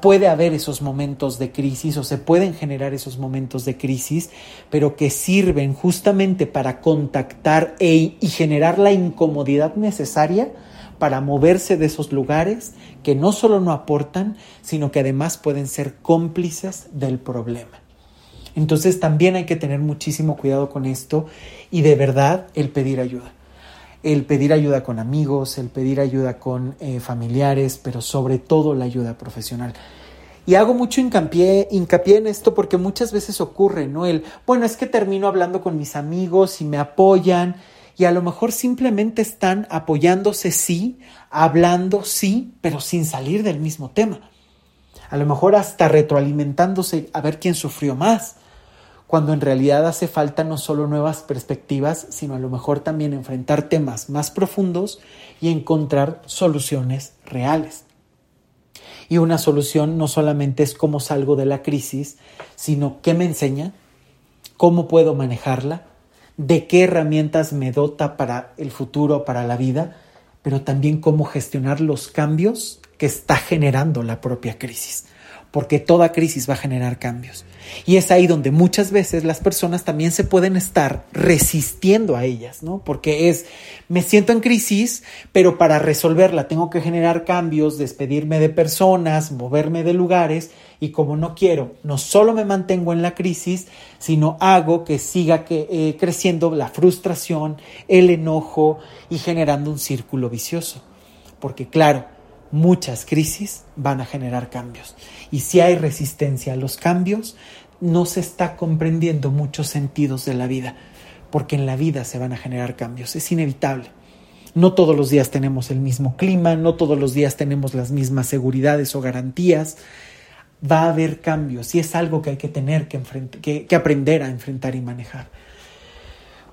puede haber esos momentos de crisis o se pueden generar esos momentos de crisis, pero que sirven justamente para contactar e, y generar la incomodidad necesaria para moverse de esos lugares que no solo no aportan, sino que además pueden ser cómplices del problema. Entonces también hay que tener muchísimo cuidado con esto y de verdad el pedir ayuda el pedir ayuda con amigos, el pedir ayuda con eh, familiares, pero sobre todo la ayuda profesional. Y hago mucho hincapié, hincapié en esto porque muchas veces ocurre, ¿no? El, bueno, es que termino hablando con mis amigos y me apoyan y a lo mejor simplemente están apoyándose, sí, hablando, sí, pero sin salir del mismo tema. A lo mejor hasta retroalimentándose a ver quién sufrió más cuando en realidad hace falta no solo nuevas perspectivas, sino a lo mejor también enfrentar temas más profundos y encontrar soluciones reales. Y una solución no solamente es cómo salgo de la crisis, sino qué me enseña, cómo puedo manejarla, de qué herramientas me dota para el futuro, para la vida, pero también cómo gestionar los cambios que está generando la propia crisis porque toda crisis va a generar cambios. Y es ahí donde muchas veces las personas también se pueden estar resistiendo a ellas, ¿no? Porque es, me siento en crisis, pero para resolverla tengo que generar cambios, despedirme de personas, moverme de lugares, y como no quiero, no solo me mantengo en la crisis, sino hago que siga que, eh, creciendo la frustración, el enojo y generando un círculo vicioso. Porque claro, muchas crisis van a generar cambios. Y si hay resistencia a los cambios, no se está comprendiendo muchos sentidos de la vida, porque en la vida se van a generar cambios, es inevitable. No todos los días tenemos el mismo clima, no todos los días tenemos las mismas seguridades o garantías. Va a haber cambios y es algo que hay que tener que, que aprender a enfrentar y manejar.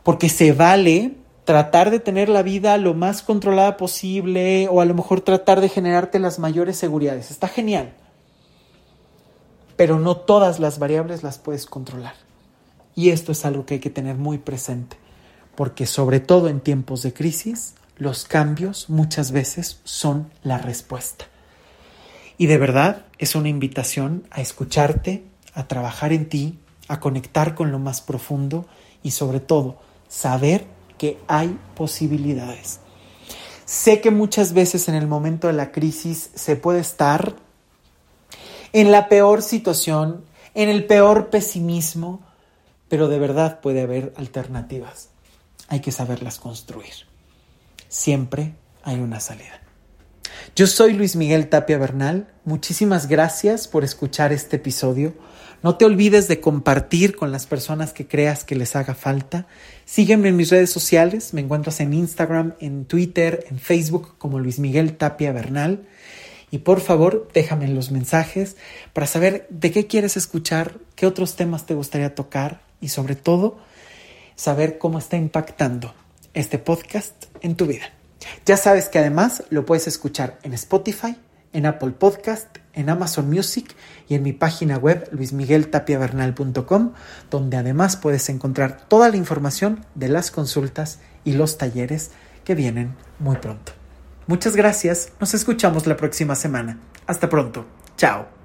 Porque se vale tratar de tener la vida lo más controlada posible o a lo mejor tratar de generarte las mayores seguridades. Está genial. Pero no todas las variables las puedes controlar. Y esto es algo que hay que tener muy presente, porque sobre todo en tiempos de crisis, los cambios muchas veces son la respuesta. Y de verdad es una invitación a escucharte, a trabajar en ti, a conectar con lo más profundo y sobre todo saber que hay posibilidades. Sé que muchas veces en el momento de la crisis se puede estar en la peor situación, en el peor pesimismo, pero de verdad puede haber alternativas. Hay que saberlas construir. Siempre hay una salida. Yo soy Luis Miguel Tapia Bernal. Muchísimas gracias por escuchar este episodio. No te olvides de compartir con las personas que creas que les haga falta. Sígueme en mis redes sociales. Me encuentras en Instagram, en Twitter, en Facebook como Luis Miguel Tapia Bernal. Y por favor, déjame los mensajes para saber de qué quieres escuchar, qué otros temas te gustaría tocar y sobre todo saber cómo está impactando este podcast en tu vida. Ya sabes que además lo puedes escuchar en Spotify, en Apple Podcast, en Amazon Music y en mi página web luismigueltapiavernal.com, donde además puedes encontrar toda la información de las consultas y los talleres que vienen muy pronto. Muchas gracias, nos escuchamos la próxima semana. Hasta pronto, chao.